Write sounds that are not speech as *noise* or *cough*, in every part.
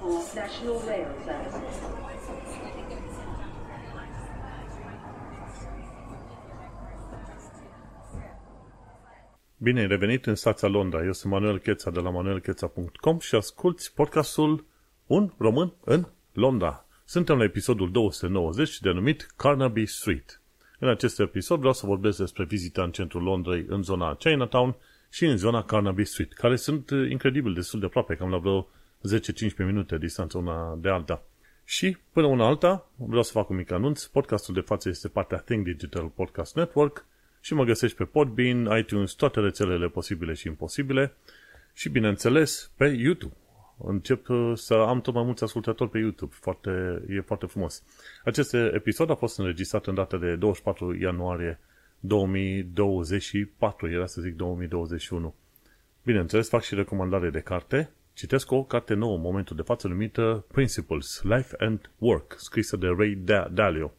Singapore National Rail Services. Bine ai revenit în stația Londra. Eu sunt Manuel Cheța de la manuelcheța.com și asculti podcastul Un român în Londra. Suntem la episodul 290 denumit Carnaby Street. În acest episod vreau să vorbesc despre vizita în centrul Londrei în zona Chinatown și în zona Carnaby Street, care sunt uh, incredibil destul de aproape, cam la vreo 10-15 minute distanță una de alta. Și până una alta, vreau să fac un mic anunț, podcastul de față este partea Think Digital Podcast Network și mă găsești pe Podbean, iTunes, toate rețelele posibile și imposibile și, bineînțeles, pe YouTube. Încep uh, să am tot mai mulți ascultători pe YouTube. Foarte, e foarte frumos. Acest episod a fost înregistrat în data de 24 ianuarie 2024, era să zic 2021. Bineînțeles, fac și recomandare de carte. Citesc o carte nouă în momentul de față numită Principles, Life and Work, scrisă de Ray Dalio.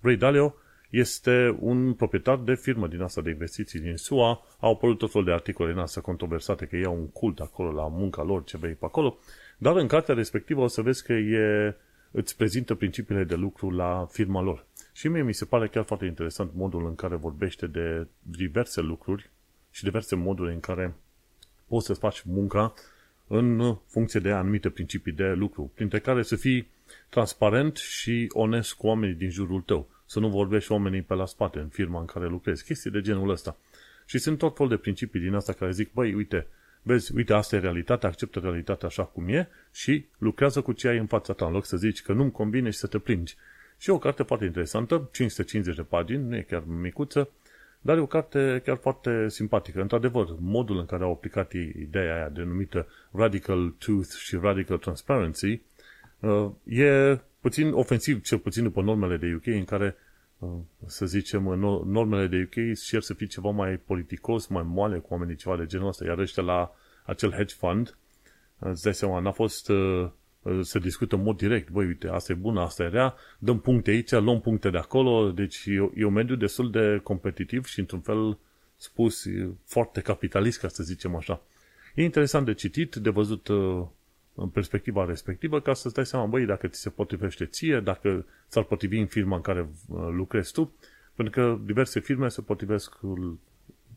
Ray Dalio este un proprietar de firmă din asta de investiții din SUA. Au apărut tot felul de articole în asta controversate, că iau un cult acolo la munca lor, ce vrei pe acolo. Dar în cartea respectivă o să vezi că e, îți prezintă principiile de lucru la firma lor. Și mie mi se pare chiar foarte interesant modul în care vorbește de diverse lucruri și diverse moduri în care poți să faci munca în funcție de anumite principii de lucru, printre care să fii transparent și onest cu oamenii din jurul tău, să nu vorbești oamenii pe la spate în firma în care lucrezi, chestii de genul ăsta. Și sunt tot fel de principii din asta care zic, băi, uite, vezi, uite, asta e realitatea, acceptă realitatea așa cum e și lucrează cu ce ai în fața ta, în loc să zici că nu-mi convine și să te plângi. Și o carte foarte interesantă, 550 de pagini, nu e chiar micuță, dar e o carte chiar foarte simpatică. Într-adevăr, modul în care au aplicat ideea aia denumită Radical Truth și Radical Transparency uh, e puțin ofensiv, cel puțin după normele de UK, în care, uh, să zicem, normele de UK cer să fie ceva mai politicos, mai moale cu oamenii, ceva de genul ăsta, iar ăștia la acel hedge fund, uh, îți dai seama, n-a fost se discută în mod direct, băi, uite, asta e bună, asta e rea, dăm puncte aici, luăm puncte de acolo, deci e, e un mediu destul de competitiv și, într-un fel spus, foarte capitalist, ca să zicem așa. E interesant de citit, de văzut uh, în perspectiva respectivă, ca să-ți dai seama, băi, dacă ți se potrivește ție, dacă ți-ar potrivi în firma în care uh, lucrezi tu, pentru că diverse firme se potrivesc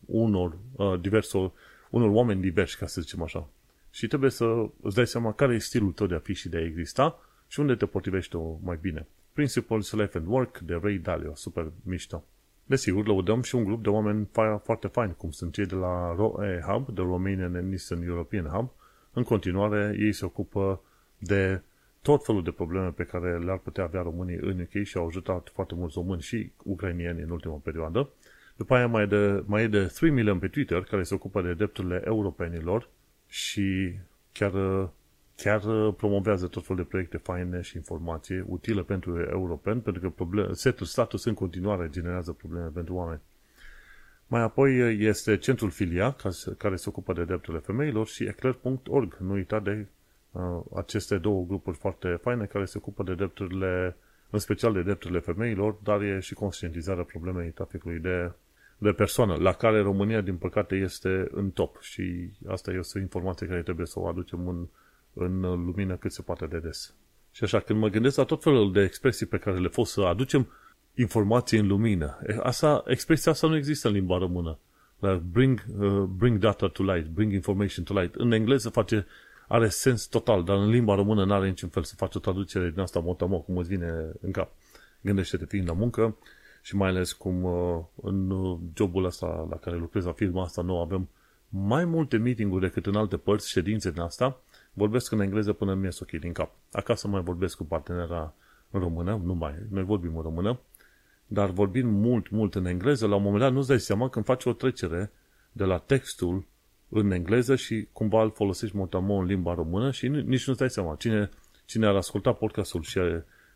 unor, uh, diversor, unor oameni diversi, ca să zicem așa și trebuie să îți dai seama care e stilul tău de a fi și de a exista și unde te potrivești o mai bine. Principles Life and Work de Ray Dalio, super mișto. Desigur, lăudăm și un grup de oameni foarte faini, cum sunt cei de la ROE Hub, de Romanian and Eastern European Hub. În continuare, ei se ocupă de tot felul de probleme pe care le-ar putea avea românii în UK și au ajutat foarte mulți români și ucrainieni în ultima perioadă. După aia mai e de, mai e de 3 million pe Twitter care se ocupă de drepturile europenilor și chiar, chiar promovează tot felul de proiecte faine și informație utile pentru europeni, pentru că problem, setul status în continuare generează probleme pentru oameni. Mai apoi este Centrul Filia, care se ocupă de drepturile femeilor, și eclair.org. Nu uita de uh, aceste două grupuri foarte faine care se ocupă de drepturile, în special de drepturile femeilor, dar e și conștientizarea problemei traficului de de persoană, la care România, din păcate, este în top. Și asta este o informație care trebuie să o aducem în, în lumină cât se poate de des. Și așa, când mă gândesc la tot felul de expresii pe care le fost să aducem informații în lumină, asta, expresia asta nu există în limba română. Like bring, uh, bring data to light, bring information to light. În engleză face, are sens total, dar în limba română nu are niciun fel să faci o traducere din asta motamo, cum îți vine în cap. Gândește-te fiind la muncă, și mai ales cum uh, în uh, jobul ăsta la care lucrez la firma asta nu avem mai multe meeting-uri decât în alte părți, ședințe din asta, vorbesc în engleză până mi ies ochii din cap. Acasă mai vorbesc cu partenera în română, nu mai, noi vorbim în română, dar vorbim mult, mult în engleză, la un moment dat nu-ți dai seama când faci o trecere de la textul în engleză și cumva îl folosești motamo în limba română și nici nu-ți dai seama. Cine, cine ar asculta podcastul și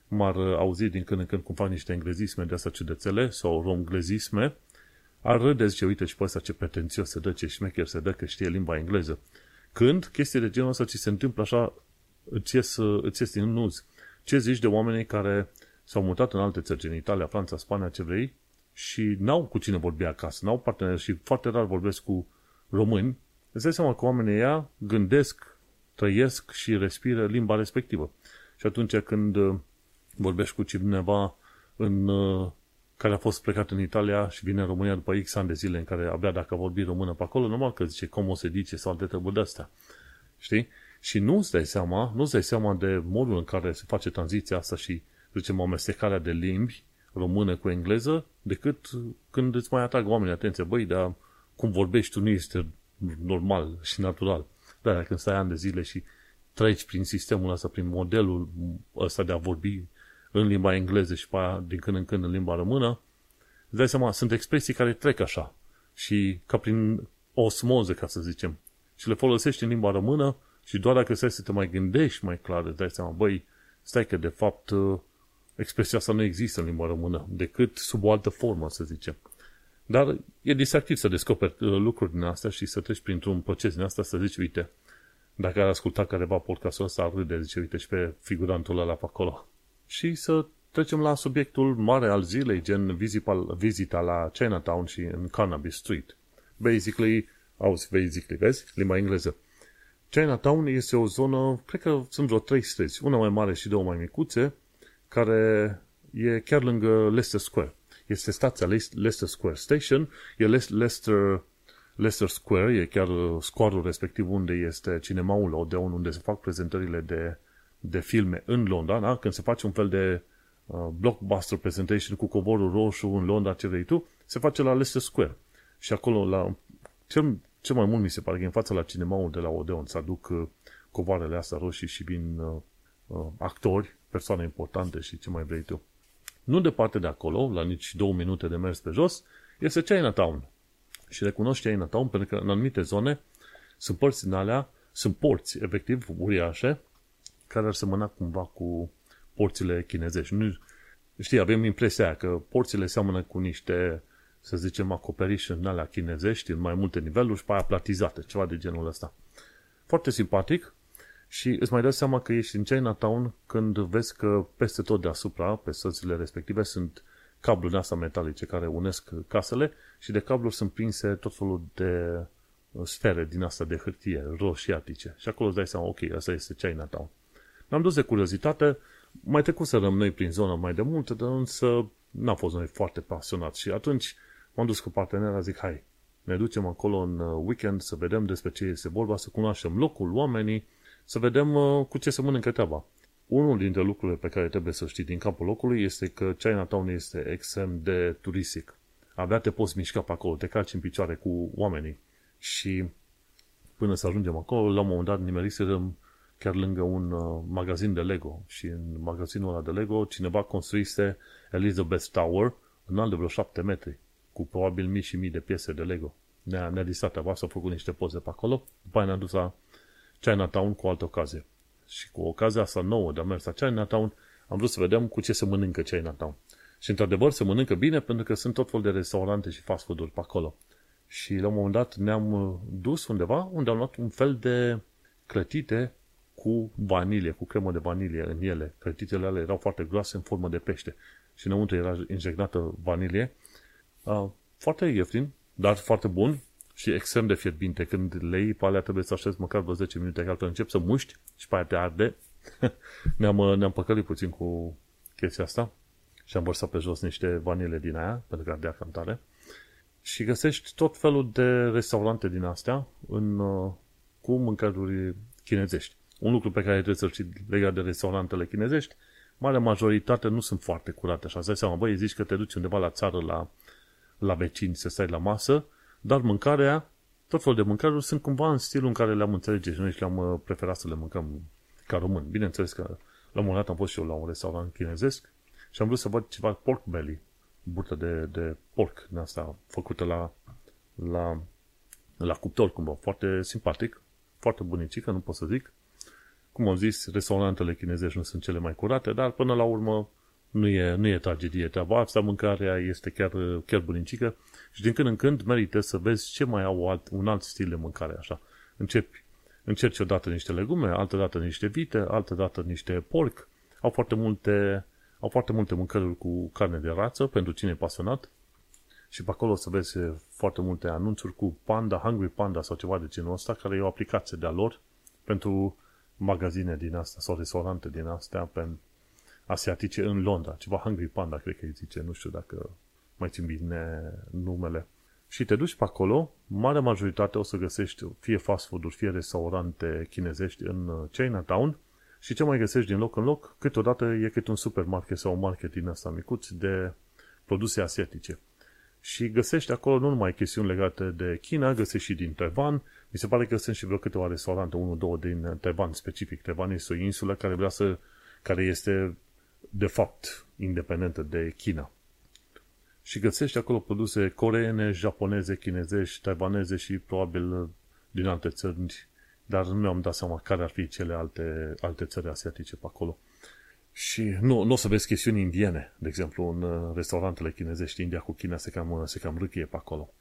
m-ar auzi din când în când cum fac niște englezisme de astea ciudățele sau romglezisme, ar râde, zice, uite și pe ăsta ce pretențios se dă, ce șmecher se dă că știe limba engleză. Când chestii de genul ăsta ți se întâmplă așa, îți ies, îți ies din nuz. Ce zici de oamenii care s-au mutat în alte țări, în Italia, Franța, Spania, ce vrei, și n-au cu cine vorbi acasă, n-au parteneri și foarte rar vorbesc cu români, îți dai seama că oamenii ăia gândesc trăiesc și respiră limba respectivă. Și atunci când uh, vorbești cu cineva în, uh, care a fost plecat în Italia și vine în România după X ani de zile în care abia dacă a vorbit română pe acolo, normal că zice cum o se dice sau alte treburi de astea. Știi? Și nu îți dai seama, nu îți dai seama de modul în care se face tranziția asta și, zicem, amestecarea de limbi română cu engleză, decât când îți mai atrag oamenii atenție. Băi, dar cum vorbești tu nu este normal și natural. Dar când stai ani de zile și treci prin sistemul ăsta, prin modelul ăsta de a vorbi în limba engleză și pe aia, din când în când în limba română, îți dai seama, sunt expresii care trec așa și ca prin osmoză, ca să zicem. Și le folosești în limba română și doar dacă stai să te mai gândești mai clar, îți dai seama, băi, stai că de fapt expresia asta nu există în limba română, decât sub o altă formă, să zicem. Dar e distractiv să descoperi uh, lucruri din astea și să treci printr-un proces din asta să zici, uite, dacă ar asculta careva podcastul ăsta, ar râde, zice, uite, și pe figurantul ăla pe acolo. Și să trecem la subiectul mare al zilei, gen vizita la Chinatown și în Cannabis Street. Basically, auzi, basically, vezi? Limba engleză. Chinatown este o zonă, cred că sunt vreo trei străzi, una mai mare și două mai micuțe, care e chiar lângă Leicester Square. Este stația Leicester Square Station, e Leicester, Leicester Square, e chiar scoarul respectiv unde este cinemaul Odeon, unde se fac prezentările de, de filme în Londra, da? când se face un fel de uh, blockbuster presentation cu covorul roșu în Londra, ce vrei tu, se face la Leicester Square. Și acolo, la, cel, cel mai mult mi se pare că în fața la cinemaul de la Odeon să aduc uh, covoarele astea roșii și vin uh, uh, actori persoane importante și ce mai vrei tu. Nu departe de acolo, la nici două minute de mers pe jos, este Chinatown. Și recunoști Chinatown pentru că în anumite zone sunt părți din alea, sunt porți, efectiv, uriașe, care ar semăna cumva cu porțile chinezești. Nu, știi, avem impresia aia că porțile seamănă cu niște, să zicem, acoperiș în alea chinezești, în mai multe niveluri și pe aia platizate, ceva de genul ăsta. Foarte simpatic, și îți mai dai seama că ești în Chinatown când vezi că peste tot deasupra, pe străzile respective, sunt cabluri astea metalice care unesc casele și de cabluri sunt prinse tot felul de uh, sfere din asta de hârtie roșiatice. Și acolo îți dai seama, ok, asta este Chinatown. M-am dus de curiozitate, mai trecut să mai prin zonă mai de mult, dar însă n-am fost noi foarte pasionați și atunci m-am dus cu partenera, zic, hai, ne ducem acolo în uh, weekend să vedem despre ce este vorba, să cunoaștem locul, oamenii, să vedem uh, cu ce se mănâncă treaba. Unul dintre lucrurile pe care trebuie să știi din capul locului este că Chinatown este extrem de turistic. Abia te poți mișca pe acolo, te calci în picioare cu oamenii. Și până să ajungem acolo, la un moment dat nimeriserăm chiar lângă un uh, magazin de Lego. Și în magazinul ăla de Lego cineva construise Elizabeth Tower înalt de vreo 7 metri, cu probabil mii și mii de piese de Lego. Ne-a, ne-a distat, a făcut niște poze pe acolo, după aia ne-a dus la Chinatown cu altă ocazie. Și cu ocazia asta nouă de a mers la Chinatown, am vrut să vedem cu ce se mănâncă Chinatown. Și într-adevăr se mănâncă bine pentru că sunt tot fel de restaurante și fast food-uri pe acolo. Și la un moment dat ne-am uh, dus undeva unde am luat un fel de clătite cu vanilie, cu cremă de vanilie în ele. Clătitele alea erau foarte groase în formă de pește și înăuntru era injectată vanilie. Uh, foarte ieftin, dar foarte bun și extrem de fierbinte. Când le iei pe alea trebuie să aștepți măcar vreo 10 minute, că altfel încep să muști și pe aia te arde. *laughs* ne-am, ne-am păcălit puțin cu chestia asta și am vărsat pe jos niște vanile din aia, pentru că ardea cam tare. Și găsești tot felul de restaurante din astea în, uh, cu mâncăruri chinezești. Un lucru pe care trebuie să-l știi legat de restaurantele chinezești, mare majoritate nu sunt foarte curate. Așa, îți dai seama, băi, zici că te duci undeva la țară, la, la vecini, să stai la masă dar mâncarea, tot felul de mâncare sunt cumva în stilul în care le-am înțelege și noi și le-am uh, preferat să le mâncăm ca români. Bineînțeles că la un moment dat am fost și eu la un restaurant chinezesc și am vrut să văd ceva pork belly, burtă de, de porc din asta, făcută la, la, la cuptor cumva, foarte simpatic, foarte bunicică, nu pot să zic. Cum am zis, restaurantele chinezești nu sunt cele mai curate, dar până la urmă nu e, nu e tragedie treaba asta, mâncarea este chiar, chiar bunicică și din când în când merită să vezi ce mai au alt, un alt stil de mâncare așa. Începi, încerci odată niște legume, altă dată niște vite, altă dată niște porc. Au foarte multe, au foarte multe mâncăruri cu carne de rață pentru cine e pasionat și pe acolo o să vezi foarte multe anunțuri cu Panda, Hungry Panda sau ceva de genul ăsta, care e o aplicație de-a lor pentru magazine din astea sau restaurante din astea pe asiatice în Londra. Ceva Hungry Panda, cred că îi zice, nu știu dacă mai țin bine numele. Și te duci pe acolo, marea majoritate o să găsești fie fast food-uri, fie restaurante chinezești în Chinatown și ce mai găsești din loc în loc, câteodată e cât un supermarket sau un market din asta micuț de produse asiatice. Și găsești acolo nu numai chestiuni legate de China, găsești și din Taiwan. Mi se pare că sunt și vreo câteva restaurante, unul, două din Taiwan specific. Taiwan este o insulă care vrea să, care este de fapt independentă de China. Și găsești acolo produse coreene, japoneze, chinezești, taiwaneze și probabil din alte țări, dar nu mi-am dat seama care ar fi cele alte, alte țări asiatice pe acolo. Și nu, nu o să vezi chestiuni indiene, de exemplu, în uh, restaurantele chinezești, India cu China se cam, se cam râchie pe acolo.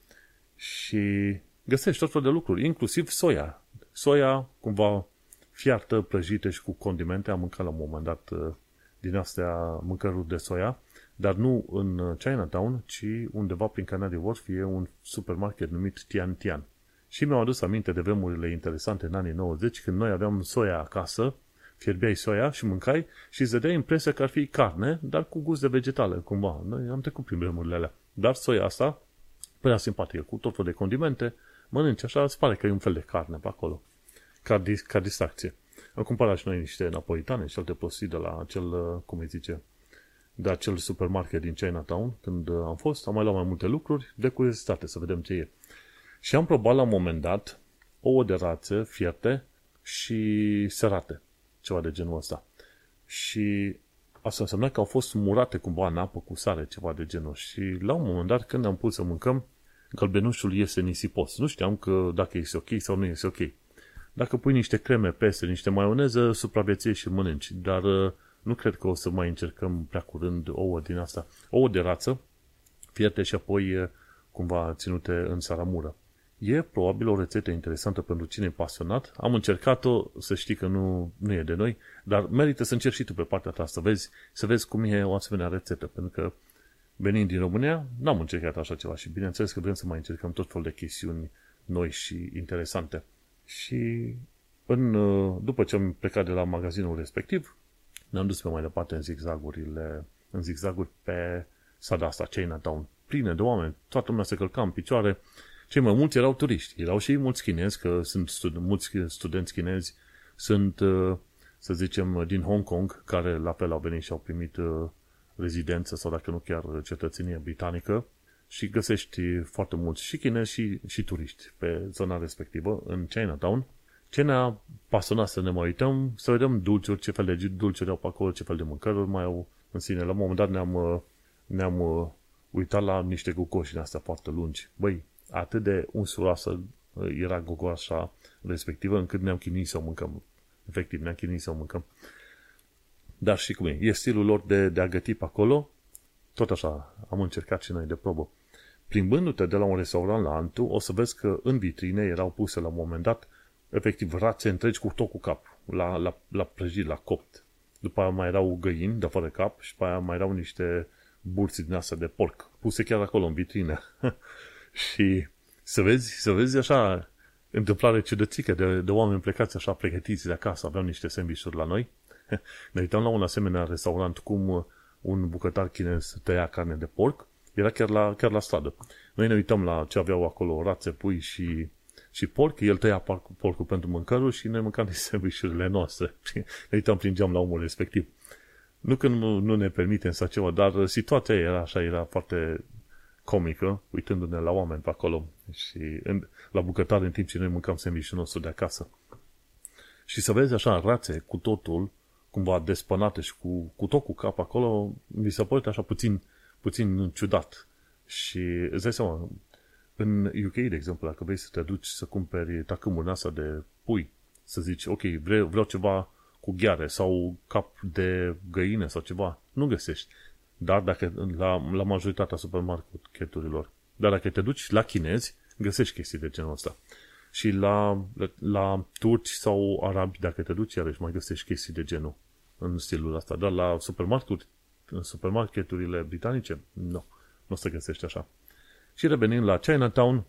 Și găsești tot felul de lucruri, inclusiv soia. Soia, cumva, fiartă, prăjită și cu condimente. Am mâncat la un moment dat uh, din astea mâncăruri de soia, dar nu în uh, Chinatown, ci undeva prin Canary Wharf e un supermarket numit Tian Tian. Și mi-au adus aminte de vremurile interesante în anii 90, când noi aveam soia acasă, fierbeai soia și mâncai și îți dădea impresia că ar fi carne, dar cu gust de vegetală, cumva. Noi am trecut prin vremurile alea. Dar soia asta, prea simpatică, cu tot felul de condimente, mănânci așa, îți pare că e un fel de carne pe acolo, ca, dis- ca distracție. Am cumpărat și noi niște napolitane și alte prostii de la acel, cum îi zice, de acel supermarket din Chinatown, când am fost, am mai luat mai multe lucruri, de curiozitate, să vedem ce e. Și am probat la un moment dat ouă de rață fierte și serate ceva de genul ăsta. Și asta înseamnă că au fost murate cumva în apă cu sare, ceva de genul. Și la un moment dat, când am pus să mâncăm, gălbenușul iese nisipos. Nu știam că dacă este ok sau nu este ok. Dacă pui niște creme peste, niște maioneză, supraviețuiești și mănânci. Dar uh, nu cred că o să mai încercăm prea curând ouă din asta. Ouă de rață, fierte și apoi uh, cumva ținute în saramură. E probabil o rețetă interesantă pentru cine e pasionat. Am încercat-o, să știi că nu, nu e de noi, dar merită să încerci și tu pe partea ta, să vezi, să vezi cum e o asemenea rețetă, pentru că venind din România, n-am încercat așa ceva și bineînțeles că vrem să mai încercăm tot felul de chestiuni noi și interesante. Și în, după ce am plecat de la magazinul respectiv, ne-am dus pe mai departe în zigzagurile, în zigzaguri pe sada asta, Chinatown, pline de oameni, toată lumea se călca în picioare, cei mai mulți erau turiști. Erau și mulți chinezi, că sunt stud- mulți studenți chinezi, sunt, uh, să zicem, din Hong Kong, care la fel au venit și au primit uh, rezidență sau dacă nu chiar cetățenie britanică și găsești foarte mulți și chinezi și, și turiști pe zona respectivă, în Chinatown. Ce ne-a pasionat să ne mai uităm, să vedem dulciuri, ce fel de dulciuri au pe acolo, ce fel de mâncăruri mai au în sine. La un moment dat ne-am, uh, ne-am uitat la niște gucoși din astea foarte lungi. Băi, atât de unsuroasă uh, era gogoașa respectivă, încât ne-am chinuit să o mâncăm. Efectiv, ne-am chinuit să o mâncăm. Dar și cum e, e stilul lor de, de a găti pe acolo, tot așa, am încercat și noi de probă. Plimbându-te de la un restaurant la altul, o să vezi că în vitrine erau puse la un moment dat, efectiv, rațe întregi cu tot cu cap, la, la, la prăjit, la copt. După aia mai erau găini de fără cap și după aia mai erau niște burți din astea de porc, puse chiar acolo în vitrină. *laughs* Și să vezi, să vezi așa întâmplare ciudățică de, de oameni plecați așa pregătiți de acasă. Aveam niște sandvișuri la noi. *laughs* Ne uitam la un asemenea restaurant cum un bucătar chinez tăia carne de porc. Era chiar la, chiar la stradă. Noi ne uităm la ce aveau acolo, rațe, pui și, și porc. El tăia porcul, porcul pentru mâncărul și noi mâncam *laughs* din sandvișurile noastre. ne uitam prin geam la omul respectiv. Nu că nu, nu ne permitem să ceva, dar situația era așa, era foarte comică, uitându-ne la oameni pe acolo și în, la bucătare în timp ce noi mâncam sandwich nostru de acasă. Și să vezi așa rațe cu totul, cumva despănate și cu, cu tot cu cap acolo, mi se pare așa puțin, puțin ciudat. Și îți dai seama, în UK, de exemplu, dacă vrei să te duci să cumperi tacâmul asta de pui, să zici, ok, vreau, vreau ceva cu gheare sau cap de găină sau ceva, nu găsești. Dar dacă la, la majoritatea supermarketurilor. Dar dacă te duci la chinezi, găsești chestii de genul ăsta. Și la, la, la turci sau arabi, dacă te duci, iarăși mai găsești chestii de genul în stilul ăsta. Dar la supermarketuri, în supermarketurile britanice, nu, nu se găsește așa. Și revenind la Chinatown,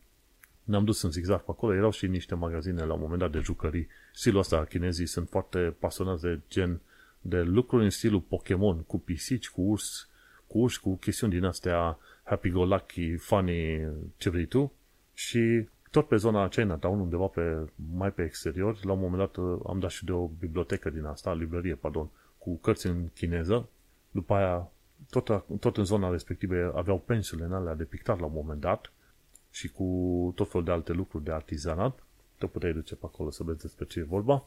ne-am dus în zigzag pe acolo, erau și niște magazine la un moment dat de jucării. Stilul ăsta, chinezii sunt foarte pasionați de gen de lucruri în stilul Pokémon, cu pisici, cu urs, cu urși, cu chestiuni din astea happy-go-lucky, funny, ce vrei tu. Și tot pe zona Chinatown, undeva pe, mai pe exterior, la un moment dat am dat și de o bibliotecă din asta, librărie, pardon, cu cărți în chineză. După aia, tot, tot în zona respectivă aveau pensule în alea de pictat la un moment dat și cu tot felul de alte lucruri de artizanat. Te puteai duce pe acolo să vezi despre ce e vorba.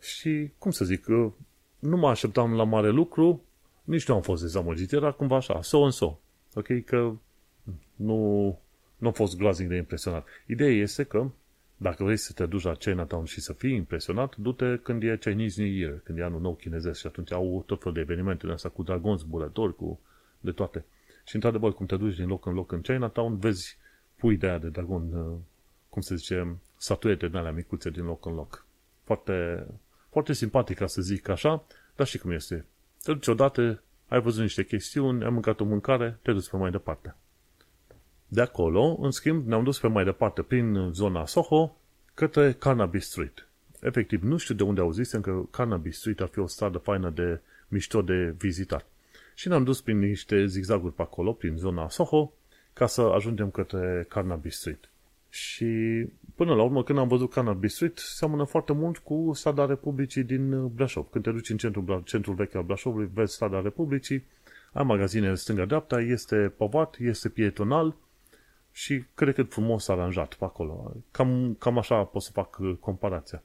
Și, cum să zic, nu mă așteptam la mare lucru, nici nu am fost dezamăgit, era cumva așa, so and so. Ok, că nu, nu am fost groaznic de impresionat. Ideea este că dacă vrei să te duci la Chinatown și să fii impresionat, du-te când e Chinese New Year, când e anul nou chinezesc și atunci au tot felul de evenimente astea cu dragoni zburători, cu de toate. Și într-adevăr, cum te duci din loc în loc în Chinatown, vezi pui de aia de dragon, uh, cum se zice, statuete din alea micuțe din loc în loc. Foarte, foarte simpatic, ca să zic așa, dar și cum este. Te duci odată, ai văzut niște chestiuni, ai mâncat o mâncare, te duci pe mai departe. De acolo, în schimb, ne-am dus pe mai departe prin zona Soho către Cannabis Street. Efectiv, nu știu de unde auzisem că Cannabis Street ar fi o stradă faină de mișto de vizitat. Și ne-am dus prin niște zigzaguri pe acolo, prin zona Soho, ca să ajungem către Cannabis Street. Și până la urmă, când am văzut Cannabis Street, seamănă foarte mult cu strada Republicii din Brașov. Când te duci în centrul, centrul vechi al Brașovului, vezi strada Republicii, ai magazine stânga-dreapta, este povat, este pietonal și cred că frumos aranjat pe acolo. Cam, cam așa pot să fac uh, comparația.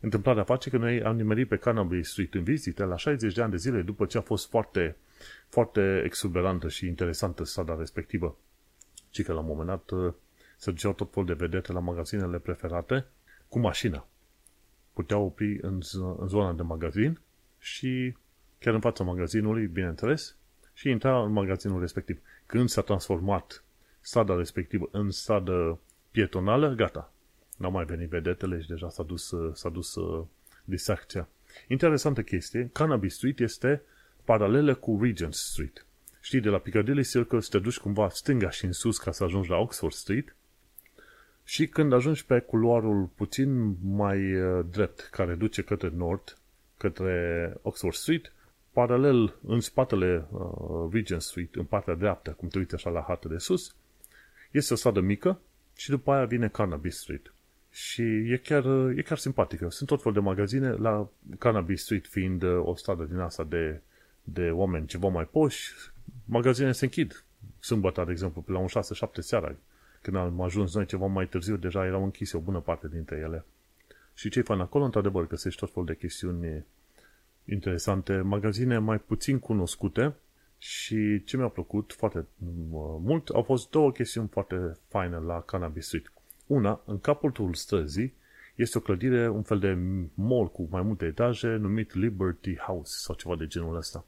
Întâmplarea face că noi am nimerit pe Cannabis Street în vizite la 60 de ani de zile după ce a fost foarte, foarte exuberantă și interesantă strada respectivă. Și că la un moment dat uh, se duceau tot fel de vedete la magazinele preferate cu mașina. Puteau opri în, în zona de magazin și chiar în fața magazinului, bineînțeles, și intra în magazinul respectiv. Când s-a transformat strada respectivă în stradă pietonală, gata. N-au mai venit vedetele și deja s-a dus, s-a dus uh, distracția. Interesantă chestie, Cannabis Street este paralelă cu Regent Street. Știi, de la Piccadilly Circus te duci cumva stânga și în sus ca să ajungi la Oxford Street și când ajungi pe culoarul puțin mai uh, drept, care duce către nord, către Oxford Street, paralel în spatele uh, Regent Street, în partea dreaptă, cum te uiți așa la hartă de sus, este o stradă mică și după aia vine Cannabis Street. Și e chiar, uh, e chiar simpatică. Sunt tot fel de magazine, la Cannabis Street fiind uh, o stradă din asta de, de oameni ceva mai poși, magazinele se închid. Sâmbătă, de exemplu, pe la un 6-7 seara, când am ajuns noi ceva mai târziu, deja erau închise o bună parte dintre ele. Și ce fain acolo, într-adevăr, găsești tot fel de chestiuni interesante, magazine mai puțin cunoscute și ce mi-a plăcut foarte uh, mult au fost două chestiuni foarte faine la Cannabis Street. Una, în capătul străzii este o clădire, un fel de mall cu mai multe etaje, numit Liberty House sau ceva de genul ăsta.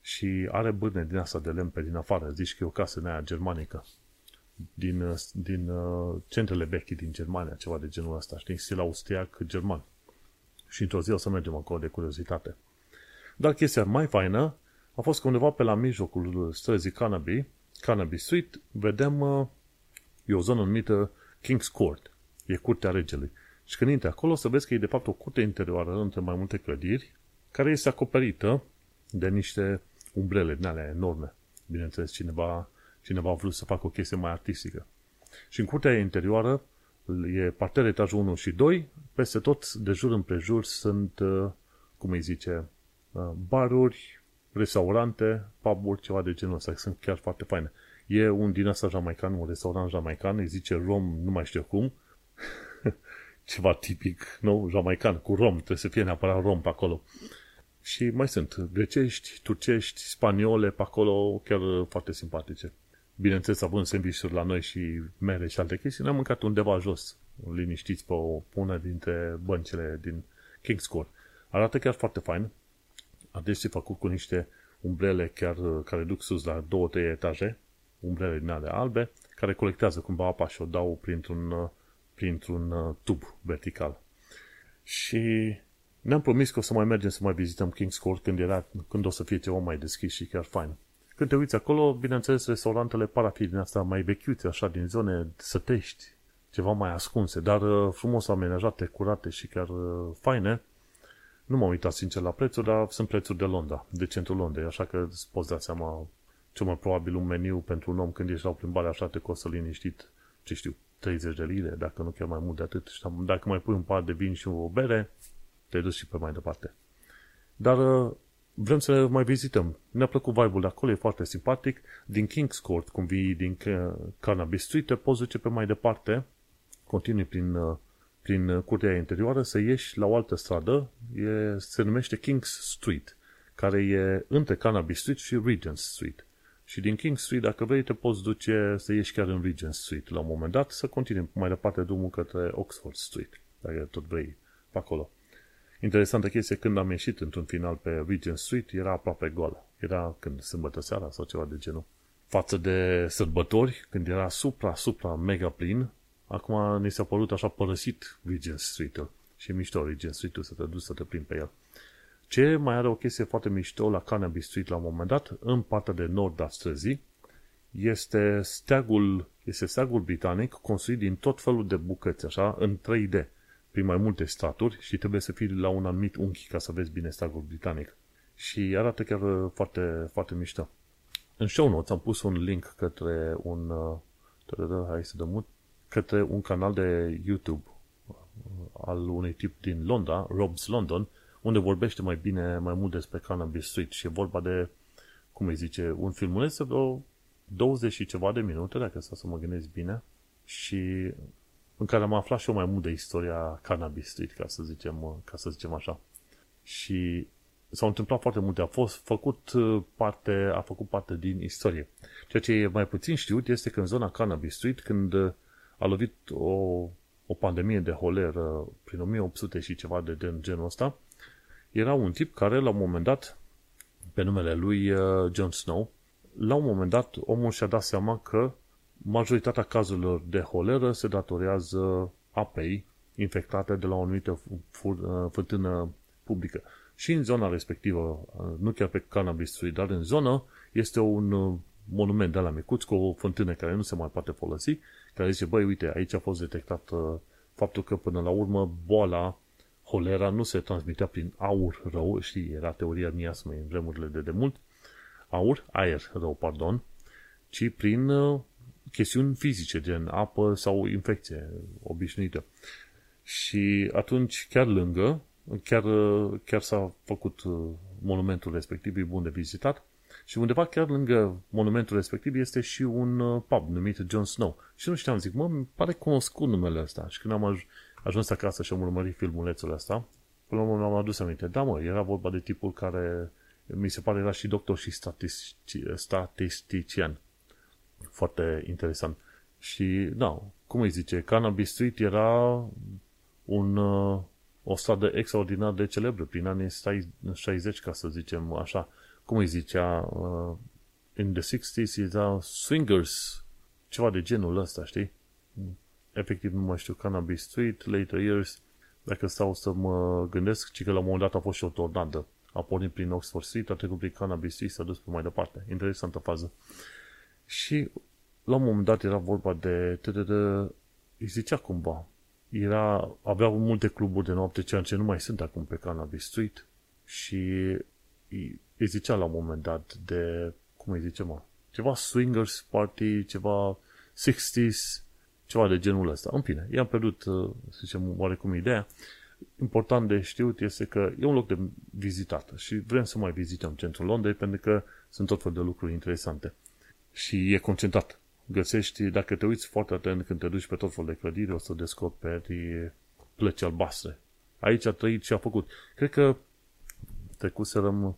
Și are bârne din asta de lemn pe din afară, zici că e o casă în aia germanică din, uh, din uh, centrele vechi din Germania, ceva de genul ăsta, știi, stil austriac german. Și într-o zi o să mergem acolo de curiozitate. Dar chestia mai faină a fost că undeva pe la mijlocul străzii Cannabis, Cannabis Street, vedem uh, e o zonă numită King's Court. E curtea regelui. Și când intri acolo, să vezi că e de fapt o curte interioară între mai multe clădiri, care este acoperită de niște umbrele din alea enorme. Bineînțeles, cineva Cineva a vrut să facă o chestie mai artistică. Și în curtea interioară e parter etajul 1 și 2, peste tot, de jur împrejur, sunt, uh, cum îi zice, uh, baruri, restaurante, puburi, ceva de genul ăsta, sunt chiar foarte faine. E un din asta jamaican, un restaurant jamaican, îi zice rom, nu mai știu cum, *laughs* ceva tipic, nu? Jamaican, cu rom, trebuie să fie neapărat rom pe acolo. Și mai sunt grecești, turcești, spaniole pe acolo, chiar foarte simpatice bineînțeles, având sandwich la noi și mere și alte chestii, ne-am mâncat undeva jos, liniștiți pe, o, pe una dintre băncile din King's Court. Arată chiar foarte fain. Adesea făcut cu niște umbrele chiar care duc sus la două, trei etaje, umbrele din ale albe, care colectează cumva apa și o dau printr-un, printr-un uh, tub vertical. Și ne-am promis că o să mai mergem să mai vizităm King's Court când, era, când o să fie ceva mai deschis și chiar fain. Când te uiți acolo, bineînțeles, restaurantele par a fi din asta mai vechiuțe, așa, din zone sătești, ceva mai ascunse, dar uh, frumos amenajate, curate și chiar uh, faine. Nu m-am uitat sincer la prețuri, dar sunt prețuri de Londra, de centrul Londrei, așa că îți poți da seama cel mai probabil un meniu pentru un om când ești la o plimbare așa te costă liniștit, ce știu, 30 de lire, dacă nu chiar mai mult de atât. Și dacă mai pui un par de vin și o bere, te duci și pe mai departe. Dar uh, vrem să mai vizităm. Ne-a plăcut vibe-ul de acolo, e foarte simpatic. Din King's Court, cum vii din Cannabis Street, te poți duce pe mai departe, continui prin, uh, prin curtea interioară, să ieși la o altă stradă, e, se numește King's Street, care e între Cannabis Street și Regent Street. Și din King Street, dacă vrei, te poți duce să ieși chiar în Regent Street la un moment dat, să continui mai departe drumul către Oxford Street, dacă tot vrei pe acolo. Interesantă chestie, când am ieșit într-un final pe Regent Street, era aproape goală. Era când sâmbătă seara sau ceva de genul. Față de sărbători, când era supra, supra mega plin, acum ni s-a părut așa părăsit Regent Street-ul. Și e mișto Regent Street-ul să te duci să te plimbi pe el. Ce mai are o chestie foarte mișto la Cannabis Street la un moment dat, în partea de nord a străzii, este steagul, este steagul britanic construit din tot felul de bucăți, așa, în 3D, prin mai multe staturi și trebuie să fii la un anumit unchi ca să vezi bine steagul britanic. Și arată chiar foarte, foarte mișto. În show notes am pus un link către un, uh, hai să dăm către un canal de YouTube uh, al unui tip din Londra, Rob's London, unde vorbește mai bine, mai mult despre Cannabis Street și e vorba de, cum îi zice, un filmuleț de vreo 20 și ceva de minute, dacă să mă gândesc bine, și în care am aflat și eu mai mult de istoria Cannabis Street, ca să zicem, ca să zicem așa. Și s-au întâmplat foarte multe, a fost făcut parte, a făcut parte din istorie. Ceea ce e mai puțin știut este că în zona Cannabis Street, când a lovit o, o pandemie de holeră prin 1800 și ceva de, de genul ăsta, era un tip care, la un moment dat, pe numele lui uh, Jon Snow, la un moment dat, omul și-a dat seama că majoritatea cazurilor de holeră se datorează apei infectate de la o anumită uh, fântână publică. Și în zona respectivă, uh, nu chiar pe Cannabis Street, dar în zonă, este un monument de la micuț cu o fântână care nu se mai poate folosi, care zice, băi, uite, aici a fost detectat faptul că până la urmă boala holera nu se transmitea prin aur rău, știi, era teoria miasmei în vremurile de demult, aur, aer rău, pardon, ci prin uh, chestiuni fizice, gen apă sau infecție obișnuită. Și atunci, chiar lângă, chiar, uh, chiar s-a făcut uh, monumentul respectiv, e bun de vizitat, și undeva chiar lângă monumentul respectiv este și un pub numit John Snow. Și nu știam, zic, mă, pare cunoscut numele ăsta. Și când am aj- ajuns acasă și am urmărit filmulețul ăsta, până la urmă mi-am adus aminte. Da, mă, era vorba de tipul care mi se pare era și doctor și statistici, statistician. Foarte interesant. Și, da, cum îi zice, Cannabis Street era un, uh, o stradă extraordinar de celebră prin anii 60, ca să zicem așa. Cum îi zicea, uh, in the 60s era swingers, ceva de genul ăsta, știi? efectiv nu mai știu, Cannabis Street, Later Years, dacă stau să mă gândesc, ci că la un moment dat a fost și o tornadă. A pornit prin Oxford Street, a trecut prin Cannabis Street, s-a dus pe mai departe. Interesantă fază. Și la un moment dat era vorba de, de, de, de îi zicea cumva, era, aveau multe cluburi de noapte, ceea ce nu mai sunt acum pe Cannabis Street și îi, îi zicea la un moment dat de, cum îi zice mă, ceva swingers party, ceva 60s, ceva de genul ăsta. În fine, i-am pierdut, uh, să zicem, oarecum ideea. Important de știut este că e un loc de vizitat și vrem să mai vizităm centrul Londrei pentru că sunt tot fel de lucruri interesante. Și e concentrat. Găsești, dacă te uiți foarte atent când te duci pe tot fel de clădiri, o să descoperi plăci albastre. Aici a trăit și a făcut. Cred că trecuserăm, uh,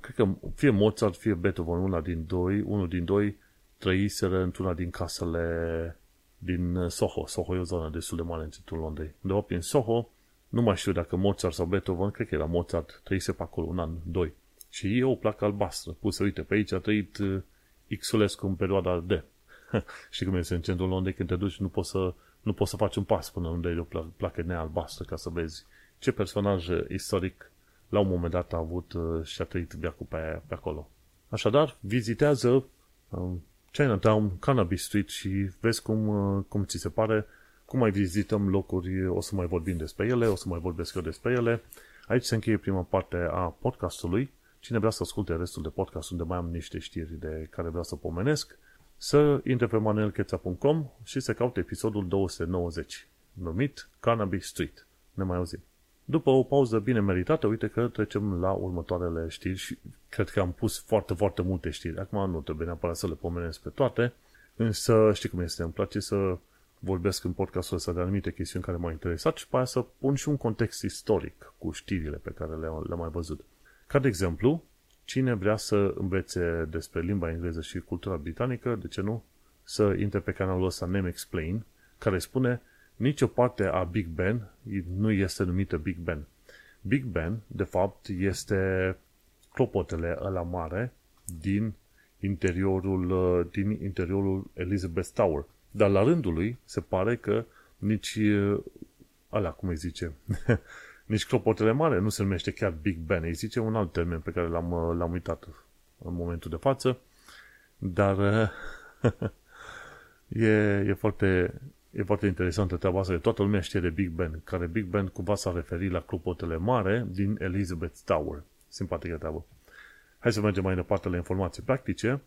cred că fie Mozart, fie Beethoven, una din doi, unul din doi trăiseră într-una din casele din uh, Soho. Soho e o zonă destul de mare în centrul Londrei. Undeva prin Soho, nu mai știu dacă Mozart sau Beethoven, cred că era Mozart, trăise pe acolo un an, doi. Și e o placă albastră, pusă, uite, pe aici a trăit uh, Xulescu în perioada D. *laughs* și cum este în centrul Londrei, când te duci, nu poți să, nu poți să faci un pas până unde e o placă nealbastră ca să vezi ce personaj istoric la un moment dat a avut uh, și a trăit viacul pe, pe acolo. Așadar, vizitează um, Chinatown, Cannabis Street și vezi cum, uh, cum ți se pare cum mai vizităm locuri, o să mai vorbim despre ele, o să mai vorbesc eu despre ele. Aici se încheie prima parte a podcastului. Cine vrea să asculte restul de podcast unde mai am niște știri de care vreau să pomenesc, să intre pe manuelcheța.com și să caute episodul 290, numit Cannabis Street. Ne mai auzim. După o pauză bine meritată, uite că trecem la următoarele știri și cred că am pus foarte, foarte multe știri. Acum nu trebuie neapărat să le pomenesc pe toate, însă știi cum este, îmi place să vorbesc în podcastul ăsta de anumite chestiuni care m-au interesat și pe aia să pun și un context istoric cu știrile pe care le-am, le mai văzut. Ca de exemplu, cine vrea să învețe despre limba engleză și cultura britanică, de ce nu, să intre pe canalul ăsta Name Explain, care spune nicio parte a Big Ben nu este numită Big Ben. Big Ben, de fapt, este clopotele ăla mare din interiorul, din interiorul Elizabeth Tower. Dar la rândul lui se pare că nici ăla, cum îi zice, *laughs* nici clopotele mare nu se numește chiar Big Ben, îi zice un alt termen pe care l-am, l-am uitat în momentul de față, dar *laughs* e, e foarte E foarte interesantă treaba asta. Toată lumea știe de Big Ben, care Big Ben cumva s-a referit la clopotele mare din Elizabeth Tower. Simpatică treabă. Hai să mergem mai departe la informații practice.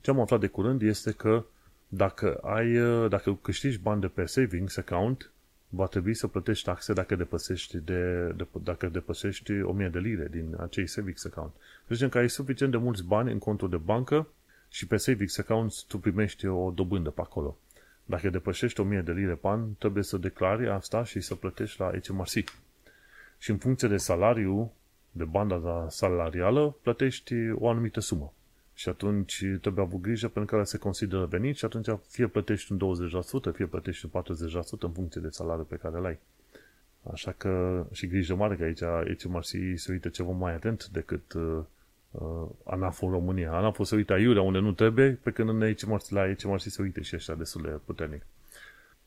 Ce am aflat de curând este că dacă, ai, dacă câștigi bani de pe savings account, va trebui să plătești taxe dacă depășești, de, de, dacă depășești 1000 de lire din acei savings account. Deci că ai suficient de mulți bani în contul de bancă și pe savings account tu primești o dobândă pe acolo. Dacă depășești 1000 de lire pe an, trebuie să declari asta și să plătești la HMRC. Și în funcție de salariu, de banda salarială, plătești o anumită sumă. Și atunci trebuie avut grijă pentru care se consideră venit și atunci fie plătești un 20%, fie plătești un 40% în funcție de salariul pe care îl ai. Așa că și grijă mare că aici HMRC se uită ceva mai atent decât uh, uh, ANAF în România. ANAF se uită aiurea unde nu trebuie, pe când în HMRC, la HMRC se uită și ăștia destul de puternic.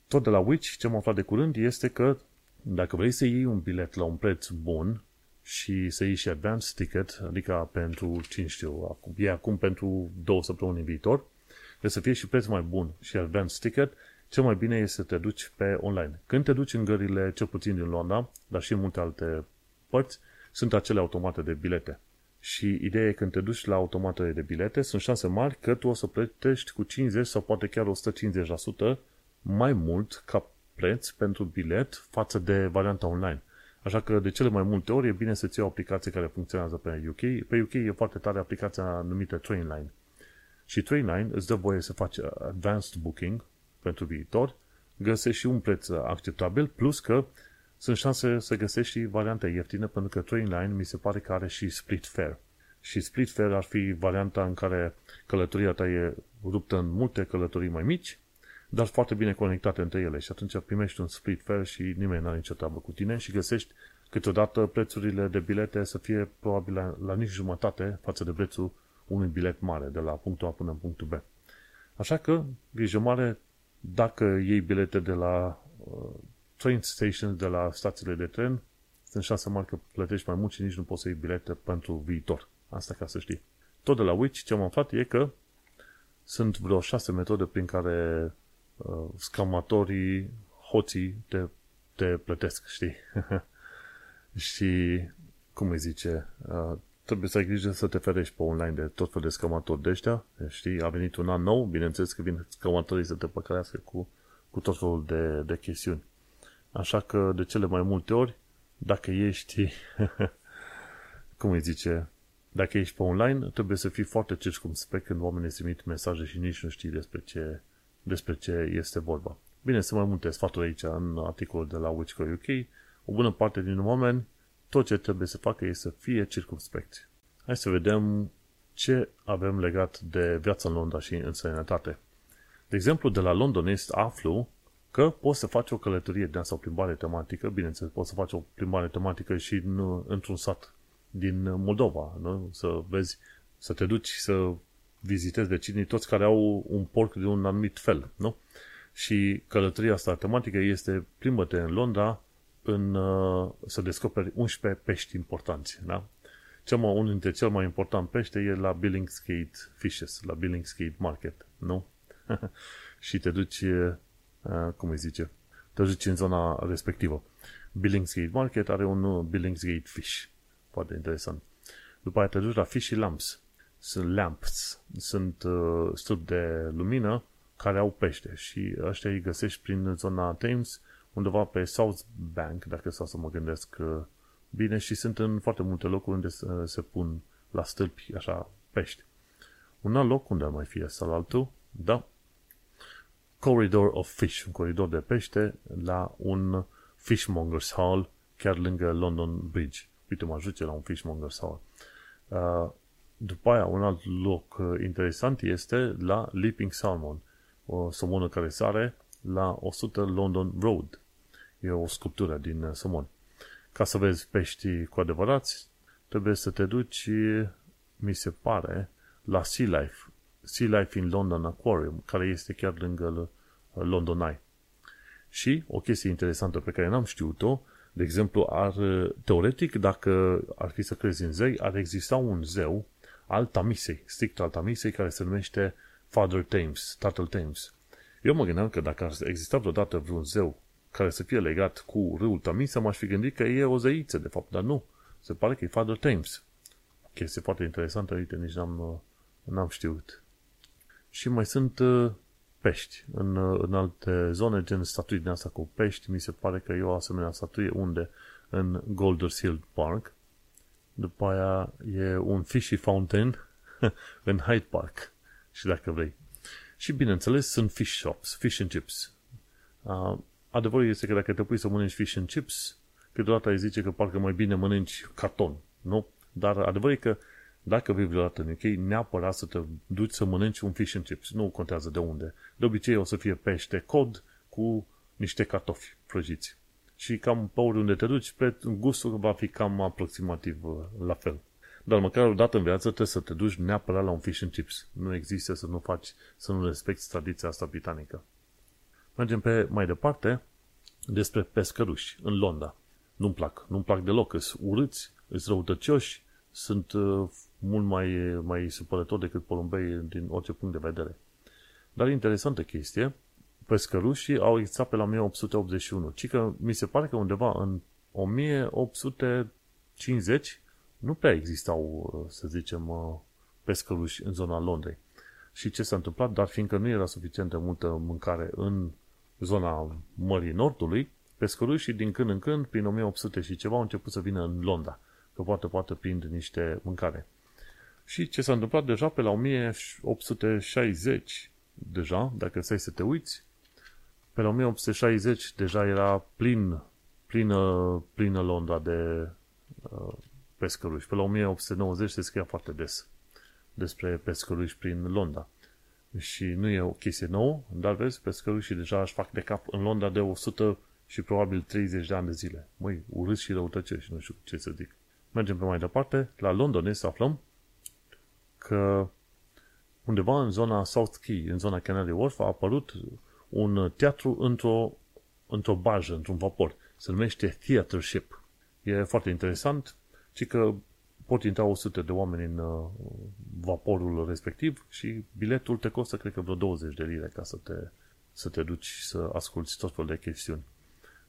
Tot de la Witch, ce am aflat de curând este că dacă vrei să iei un bilet la un preț bun și să iei și advance ticket, adică pentru, cine știu, acum, e acum pentru două săptămâni în viitor, trebuie să fie și preț mai bun și advance ticket, cel mai bine este să te duci pe online. Când te duci în gările, cel puțin din Londra, dar și în multe alte părți, sunt acele automate de bilete. Și ideea e când te duci la automatele de bilete, sunt șanse mari că tu o să plătești cu 50 sau poate chiar 150% mai mult ca preț pentru bilet față de varianta online. Așa că de cele mai multe ori e bine să-ți iei o aplicație care funcționează pe UK. Pe UK e foarte tare aplicația numită Trainline. Și Trainline îți dă voie să faci advanced booking pentru viitor, găsești și un preț acceptabil, plus că sunt șanse să găsești și variante ieftine, pentru că Trainline mi se pare că are și split fare. Și split fare ar fi varianta în care călătoria ta e ruptă în multe călătorii mai mici, dar foarte bine conectate între ele și atunci primești un split fare și nimeni nu are nicio treabă cu tine și găsești câteodată prețurile de bilete să fie probabil la, la nici jumătate față de prețul unui bilet mare de la punctul A până în punctul B. Așa că, grijă mare, dacă iei bilete de la uh, train stations, de la stațiile de tren, sunt șanse mari că plătești mai mult și nici nu poți să iei bilete pentru viitor. Asta ca să știi. Tot de la Witch, ce am aflat e că sunt vreo șase metode prin care uh, scamatorii, hoții te, te plătesc, știi? *laughs* și, cum îi zice, uh, trebuie să ai grijă să te ferești pe online de tot felul de scamatori de ăștia. Știi, a venit un an nou, bineînțeles că vin scamatorii să te păcălească cu, cu tot felul de, de chestiuni. Așa că, de cele mai multe ori, dacă ești, *laughs* cum îi zice, dacă ești pe online, trebuie să fii foarte circumspect când oamenii îți trimit mesaje și nici nu știi despre ce, despre ce este vorba. Bine, sunt mai multe sfaturi aici în articolul de la Witchco UK. O bună parte din oameni, tot ce trebuie să facă este să fie circumspecti. Hai să vedem ce avem legat de viața în Londra și în sănătate. De exemplu, de la Londonist aflu că poți să faci o călătorie de asta, o plimbare tematică, bineînțeles, poți să faci o plimbare tematică și în, într-un sat din Moldova, nu? să vezi, să te duci să vizitezi vecinii, toți care au un porc de un anumit fel, nu? Și călătoria asta tematică este plimbă-te în Londra în, uh, să descoperi 11 pești importanți, da? Cel mai, unul dintre cel mai important pește e la Billingsgate Fishes, la Billingsgate Market, nu? *laughs* și te duci Uh, cum îi zice, te duci în zona respectivă. Billingsgate Market are un uh, Billingsgate Fish. Foarte interesant. După aia te duci la Fish Lamps. Sunt lamps. Sunt uh, stup de lumină care au pește și ăștia îi găsești prin zona Thames, undeva pe South Bank, dacă stau să mă gândesc uh, bine, și sunt în foarte multe locuri unde se, se pun la stâlpi, așa, pești. Un alt loc unde ar mai fi sau altul, da, Corridor of Fish, un coridor de pește la un Fishmongers Hall, chiar lângă London Bridge. Uite, mă ajunge la un Fishmongers Hall. Uh, după aia, un alt loc uh, interesant este la Leaping Salmon, o somonă care sare la 100 London Road. E o sculptură din uh, somon. Ca să vezi pești cu adevărat, trebuie să te duci, mi se pare, la Sea Life. Sea Life in London Aquarium, care este chiar lângă London Eye. Și o chestie interesantă pe care n-am știut-o, de exemplu, ar, teoretic, dacă ar fi să crezi în zei, ar exista un zeu al Tamisei, strict al Tamisei, care se numește Father Thames, tatăl Thames. Eu mă gândeam că dacă ar exista vreodată vreun zeu care să fie legat cu râul Tamisa, m-aș fi gândit că e o zeiță, de fapt, dar nu. Se pare că e Father Thames. Chestie foarte interesantă, uite, nici n-am, n-am știut. Și mai sunt uh, pești. În, uh, în alte zone, gen statui din asta cu pești, mi se pare că e o asemenea statuie unde în Golders Hill Park. După aia e un Fishy Fountain *laughs* în Hyde Park. Și dacă vrei. Și bineînțeles sunt fish shops, fish and chips. Uh, adevărul este că dacă te pui să mănânci fish and chips, câteodată ai zice că parcă mai bine mănânci carton, nu? Dar adevărul e că dacă vei vreodată în UK, neapărat să te duci să mănânci un fish and chips. Nu contează de unde. De obicei o să fie pește cod cu niște cartofi prăjiți. Și cam pe oriunde te duci, gustul va fi cam aproximativ uh, la fel. Dar măcar o dată în viață trebuie să te duci neapărat la un fish and chips. Nu există să nu faci, să nu respecti tradiția asta britanică. Mergem pe mai departe despre pescăruși în Londra. Nu-mi plac, nu-mi plac deloc, sunt urâți, sunt răutăcioși, sunt uh, mult mai, mai supărător decât porumbei din orice punct de vedere. Dar interesantă chestie, pescărușii au existat pe la 1881, ci că mi se pare că undeva în 1850 nu prea existau, să zicem, pescăruși în zona Londrei. Și ce s-a întâmplat? Dar fiindcă nu era suficient de multă mâncare în zona Mării Nordului, pescărușii din când în când, prin 1800 și ceva, au început să vină în Londra, că poate poate prind niște mâncare. Și ce s-a întâmplat deja pe la 1860, deja, dacă stai să te uiți, pe la 1860 deja era plin, plină, plină Londra de uh, pescăruși. Pe la 1890 se scria foarte des despre pescăruși prin Londra. Și nu e o chestie nouă, dar vezi, pescărușii deja își fac de cap în Londra de 100 și probabil 30 de ani de zile. Măi, urât și răutăcești, nu știu ce să zic. Mergem pe mai departe. La London să aflăm că undeva în zona South Key, în zona Canary Wharf, a apărut un teatru într-o, într-o bajă, într-un vapor. Se numește Theater Ship. E foarte interesant, ci că pot intra 100 de oameni în uh, vaporul respectiv și biletul te costă, cred că, vreo 20 de lire ca să te, să te duci să asculti tot felul de chestiuni.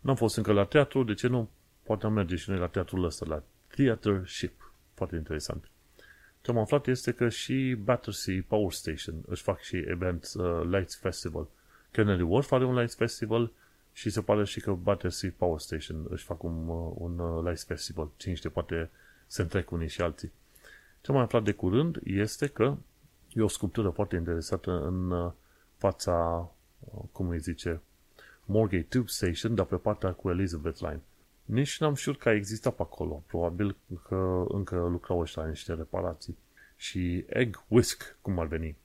N-am fost încă la teatru, de ce nu? Poate am merge și noi la teatrul ăsta, la Theater Ship. Foarte interesant. Ce am aflat este că și Battersea Power Station își fac și event uh, Lights Festival. Canary Wharf are un Lights Festival și se pare și că Battersea Power Station își fac un, uh, un uh, Lights Festival. Cine știe, poate se întrec unii și alții. Ce am mai aflat de curând este că e o sculptură foarte interesată în uh, fața, uh, cum îi zice, Morgate Tube Station, dar pe partea cu Elizabeth Line. Nici n-am știut că a existat pe acolo. Probabil că încă lucrau ăștia în niște reparații. Și egg whisk, cum ar veni.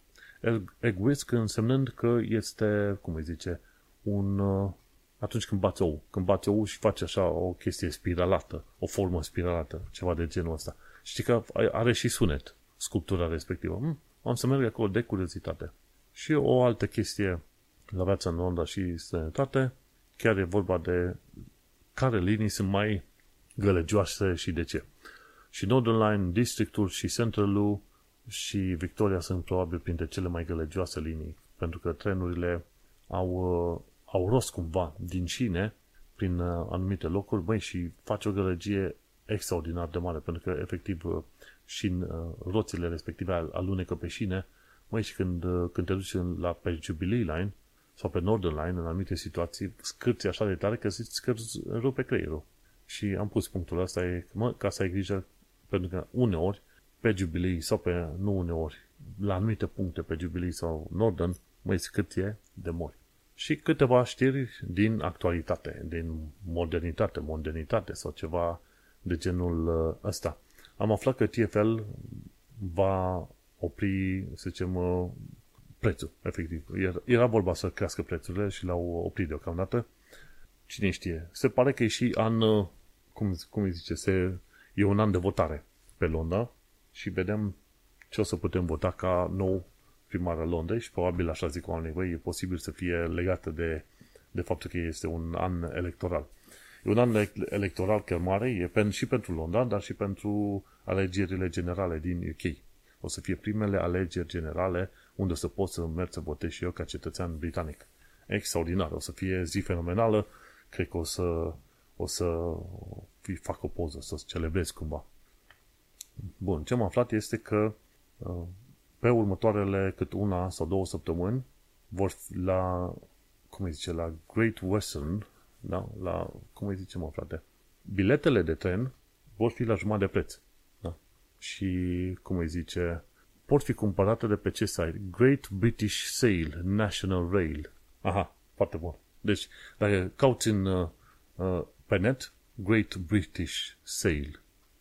Egg whisk însemnând că este, cum îi zice, un... Uh, atunci când bați ou. Când bați ou și faci așa o chestie spiralată, o formă spiralată, ceva de genul ăsta. Știi că are și sunet, sculptura respectivă. Hm, am să merg acolo de curiozitate. Și o altă chestie la viața în Londra și sănătate, chiar e vorba de care linii sunt mai gălăgioase și de ce. Și Northern Line, Districtul și Central și Victoria sunt probabil printre cele mai gălăgioase linii, pentru că trenurile au, uh, au rost cumva din șine prin uh, anumite locuri, băi, și face o gălăgie extraordinar de mare, pentru că efectiv uh, și în uh, roțile respective alunecă pe șine, măi, și când, când te duci la, pe Jubilee Line sau pe Northern Line, în anumite situații, scârți așa de tare că zici că rupe creierul. Și am pus punctul ăsta, e, mă, ca să ai grijă, pentru că uneori, pe Jubilee sau pe, nu uneori, la anumite puncte pe Jubilee sau Northern, măi, scârție de mori. Și câteva știri din actualitate, din modernitate, modernitate sau ceva de genul uh, ăsta. Am aflat că TFL va opri, să zicem, uh, prețul, efectiv. Era vorba să crească prețurile și l-au oprit deocamdată. Cine știe. Se pare că e și an, uh, cum, cum îi zice, se, e un an de votare pe Londra și vedem ce o să putem vota ca nou primar al Londrei și probabil așa zic oamenii, băi, e posibil să fie legată de, de faptul că este un an electoral. E un an electoral chiar mare, e pen, și pentru Londra, dar și pentru alegerile generale din UK. O să fie primele alegeri generale unde o să pot să merg să votez și eu ca cetățean britanic. Extraordinar, o să fie zi fenomenală, cred că o să, o să fac o poză, să celebrez cumva. Bun, ce am aflat este că uh, pe următoarele cât una sau două săptămâni vor fi la, cum îi zice, la Great Western, da? la, cum îi zice mă, frate, biletele de tren vor fi la jumătate de preț. Da? Și, cum îi zice, pot fi cumpărate de pe ce site? Great British Sale, National Rail. Aha, foarte bun. Deci, dacă cauți în, uh, uh pe net, Great British Sale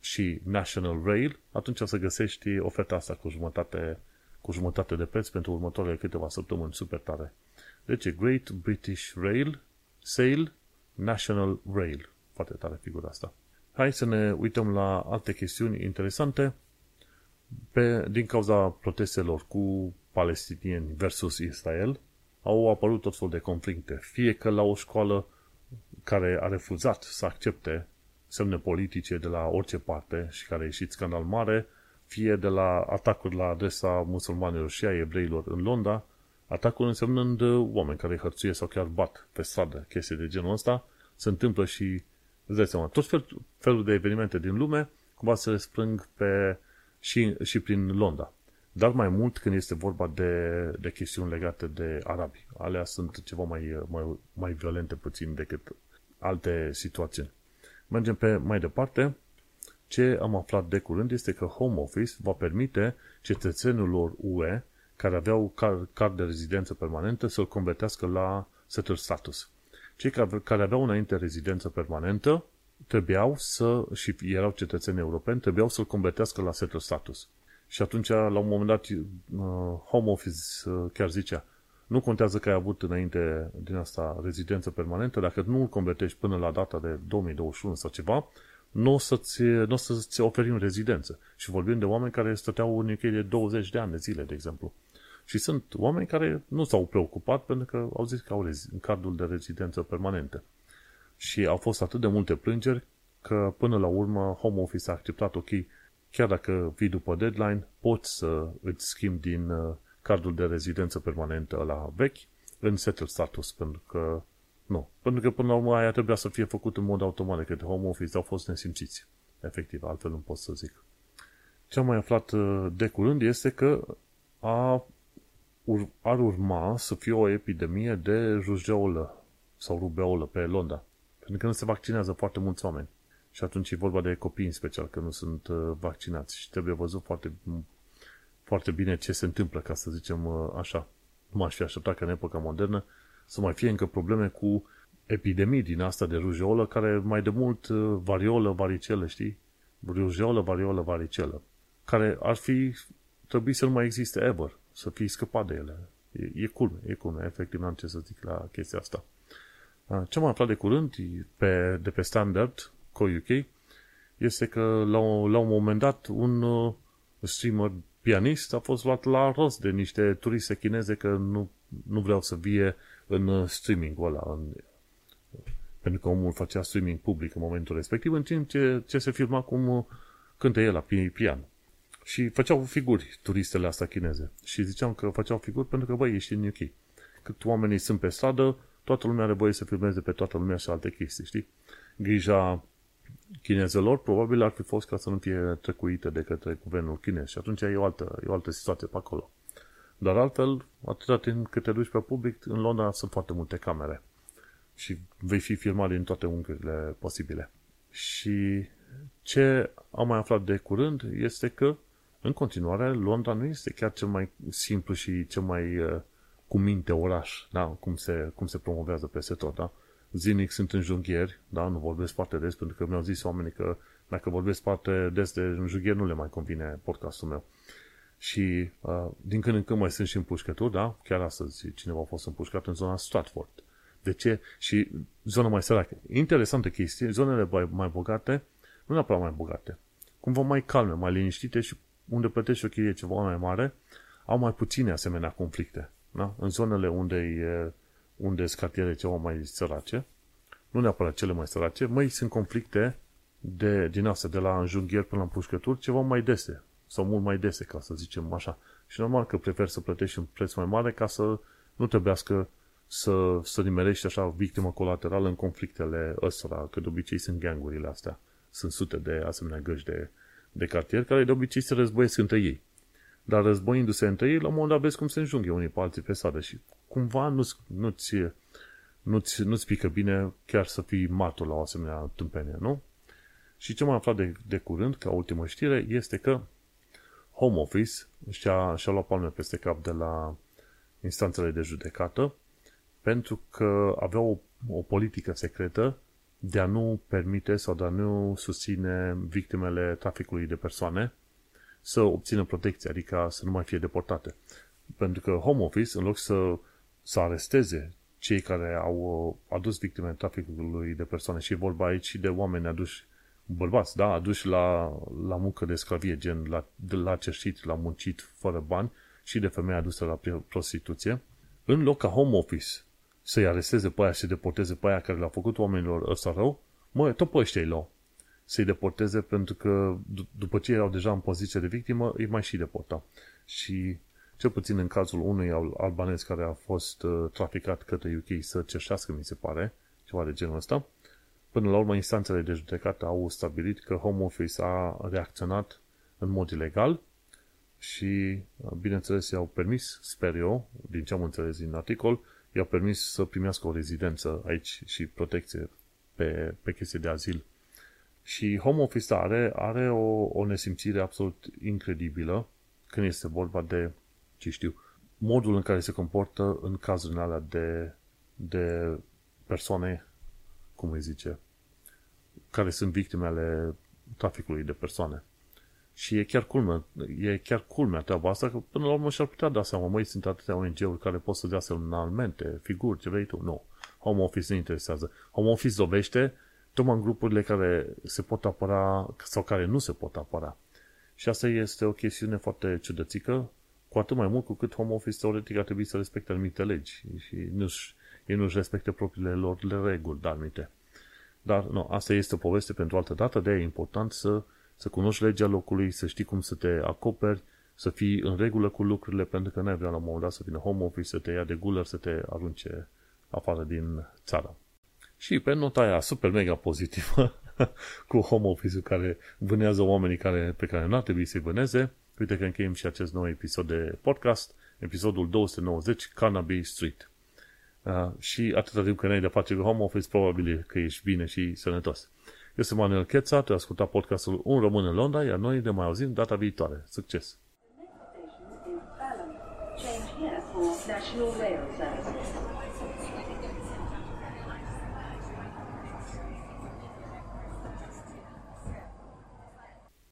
și National Rail, atunci o să găsești oferta asta cu jumătate cu jumătate de preț pentru următoarele câteva săptămâni, super tare. Deci Great British Rail, Sale, National Rail. Foarte tare figura asta. Hai să ne uităm la alte chestiuni interesante. Pe, din cauza protestelor cu palestinieni versus Israel, au apărut tot fel de conflicte. Fie că la o școală care a refuzat să accepte semne politice de la orice parte și care a ieșit scandal mare, fie de la atacuri la adresa musulmanilor și a evreilor în Londra, atacuri însemnând oameni care hărțuie sau chiar bat pe stradă, chestii de genul ăsta, se întâmplă și, îți dai seama, tot fel, felul de evenimente din lume, cumva se sprâng pe, și, și prin Londra. Dar mai mult când este vorba de, de chestiuni legate de arabi. Alea sunt ceva mai, mai, mai violente puțin decât alte situații. Mergem pe mai departe. Ce am aflat de curând este că Home Office va permite cetățenilor UE care aveau card de rezidență permanentă să-l convertească la settled status. Cei care aveau înainte rezidență permanentă trebuiau să, și erau cetățeni europeni, trebuiau să-l convertească la settled status. Și atunci, la un moment dat, uh, Home Office uh, chiar zicea, nu contează că ai avut înainte din asta rezidență permanentă, dacă nu îl convertești până la data de 2021 sau ceva, nu o să-ți, n-o să-ți oferim rezidență. Și vorbim de oameni care stăteau în UK de 20 de ani de zile, de exemplu. Și sunt oameni care nu s-au preocupat pentru că au zis că au rezi- cardul de rezidență permanentă. Și au fost atât de multe plângeri că până la urmă Home Office a acceptat, ok, chiar dacă vii după deadline, poți să îți schimbi din uh, cardul de rezidență permanentă la vechi în settled status, pentru că nu. Pentru că până la urmă aia trebuia să fie făcut în mod automat de către home office, au fost nesimțiți. Efectiv, altfel nu pot să zic. Ce am mai aflat uh, de curând este că a, ur, ar urma să fie o epidemie de rujeolă sau rubeolă pe Londra. Pentru că nu se vaccinează foarte mulți oameni. Și atunci e vorba de copii în special, că nu sunt uh, vaccinați. Și trebuie văzut foarte, foarte bine ce se întâmplă, ca să zicem uh, așa. Nu m-aș fi așteptat că în epoca modernă să mai fie încă probleme cu epidemii din asta de rujeolă, care mai de mult uh, variolă, varicelă, știi? Rujeolă, variolă, varicelă. Care ar fi trebuit să nu mai existe ever, să fii scăpat de ele. E, e cool, e cool, efectiv n-am ce să zic la chestia asta. Uh, ce am aflat de curând pe, de pe standard, Co-UK, este că la, la un moment dat un uh, streamer pianist a fost luat la rost de niște turiste chineze că nu, nu vreau să vie în uh, streaming-ul ăla, în, pentru că omul făcea streaming public în momentul respectiv, în timp ce, ce se filma cum uh, cântă el la pian. Și făceau figuri turistele astea chineze. Și ziceam că făceau figuri pentru că, băi, ești în UK. Cât oamenii sunt pe stradă, toată lumea are voie să filmeze pe toată lumea și alte chestii, știi? Grija chinezelor probabil ar fi fost ca să nu fie trecuite de către guvernul chinez și atunci e o altă, e o altă situație pe acolo. Dar altfel, atâta timp cât te duci pe public, în Londra sunt foarte multe camere și vei fi filmat din toate unghiurile posibile. Și ce am mai aflat de curând este că, în continuare, Londra nu este chiar cel mai simplu și cel mai uh, cu minte oraș, da? cum, se, cum se promovează peste tot. Da? Zinic sunt înjunghieri, da? nu vorbesc foarte des, pentru că mi-au zis oamenii că dacă vorbesc foarte des de înjunghieri, nu le mai convine podcastul meu. Și uh, din când în când mai sunt și împușcături, da? Chiar astăzi cineva a fost împușcat în zona Stratford. De ce? Și zona mai săracă. Interesantă chestie, zonele mai bogate, nu neapărat mai bogate, cumva mai calme, mai liniștite și unde plătești o chirie ceva mai mare, au mai puține asemenea conflicte. Da? În zonele unde, e, unde sunt cartiere ceva mai sărace, nu neapărat cele mai sărace, mai sunt conflicte de, din astea, de la înjunghieri până la împușcături, ceva mai dese, sau mult mai dese, ca să zicem așa. Și normal că prefer să plătești un preț mai mare ca să nu trebuiască să, să nimerești așa victimă colaterală în conflictele ăstora, că de obicei sunt gangurile astea. Sunt sute de asemenea găși de, de cartier care de obicei se războiesc între ei. Dar războindu-se între ei, la un moment dat vezi cum se înjunghe unii pe alții pe sadă și cumva nu-ți, nu-ți, nu-ți, nu-ți pică bine chiar să fii martor la o asemenea tâmpenie, nu? Și ce m-am aflat de, de curând, ca ultimă știre, este că Home Office și-a, și-a luat palme peste cap de la instanțele de judecată pentru că avea o, o politică secretă de a nu permite sau de a nu susține victimele traficului de persoane să obțină protecție, adică să nu mai fie deportate. Pentru că Home Office, în loc să, să aresteze cei care au uh, adus victime traficului de persoane și e vorba aici de oameni aduși bărbați, da, aduși la, la muncă de sclavie, gen la, de la cerșit, la muncit fără bani și de femei aduse la prostituție, în loc ca home office să-i aresteze pe aia și deporteze pe aia care le-a făcut oamenilor ăsta rău, mă, tot pe ăștia îi luau. Să-i deporteze pentru că d- după ce erau deja în poziție de victimă, îi mai și deporta. Și cel puțin în cazul unui albanez care a fost uh, traficat către UK să cerșească, mi se pare, ceva de genul ăsta, până la urmă instanțele de judecată au stabilit că Home Office a reacționat în mod ilegal și, uh, bineînțeles, i-au permis, sper eu, din ce am înțeles din articol, i-a permis să primească o rezidență aici și protecție pe, pe chestie de azil. Și Home Office are, are o, o nesimțire absolut incredibilă când este vorba de, ce știu, modul în care se comportă în cazurile alea de, de persoane, cum îi zice, care sunt victime ale traficului de persoane. Și e chiar culmea, e chiar culmea treaba asta, că până la urmă și-ar putea da seama, măi, sunt atâtea ONG-uri care pot să dea semnalmente, figuri, ce vrei tu. Nu. Home Office nu interesează. Home Office dovește tocmai în grupurile care se pot apăra sau care nu se pot apăra. Și asta este o chestiune foarte ciudățică, cu atât mai mult cu cât Home Office teoretic ar trebui să respecte anumite legi și nu-și, ei nu-și respecte propriile lor reguli, dar anumite. Dar, nu, asta este o poveste pentru altă dată, de e important să să cunoști legea locului, să știi cum să te acoperi, să fii în regulă cu lucrurile, pentru că n-ai vrea la un moment dat să vină home office, să te ia de guler, să te arunce afară din țară. Și pe nota aia super mega pozitivă, *laughs* cu home office-ul care vânează oamenii care, pe care nu ar trebui să-i vâneze, uite că încheiem și acest nou episod de podcast, episodul 290, Cannabis Street. Uh, și atâta timp că n-ai de face cu home office, probabil că ești bine și sănătos. Eu sunt Manuel Cheța, tu ascultat podcastul Un Român în Londra, iar noi ne mai auzim data viitoare. Succes! Change here for National Rail Services.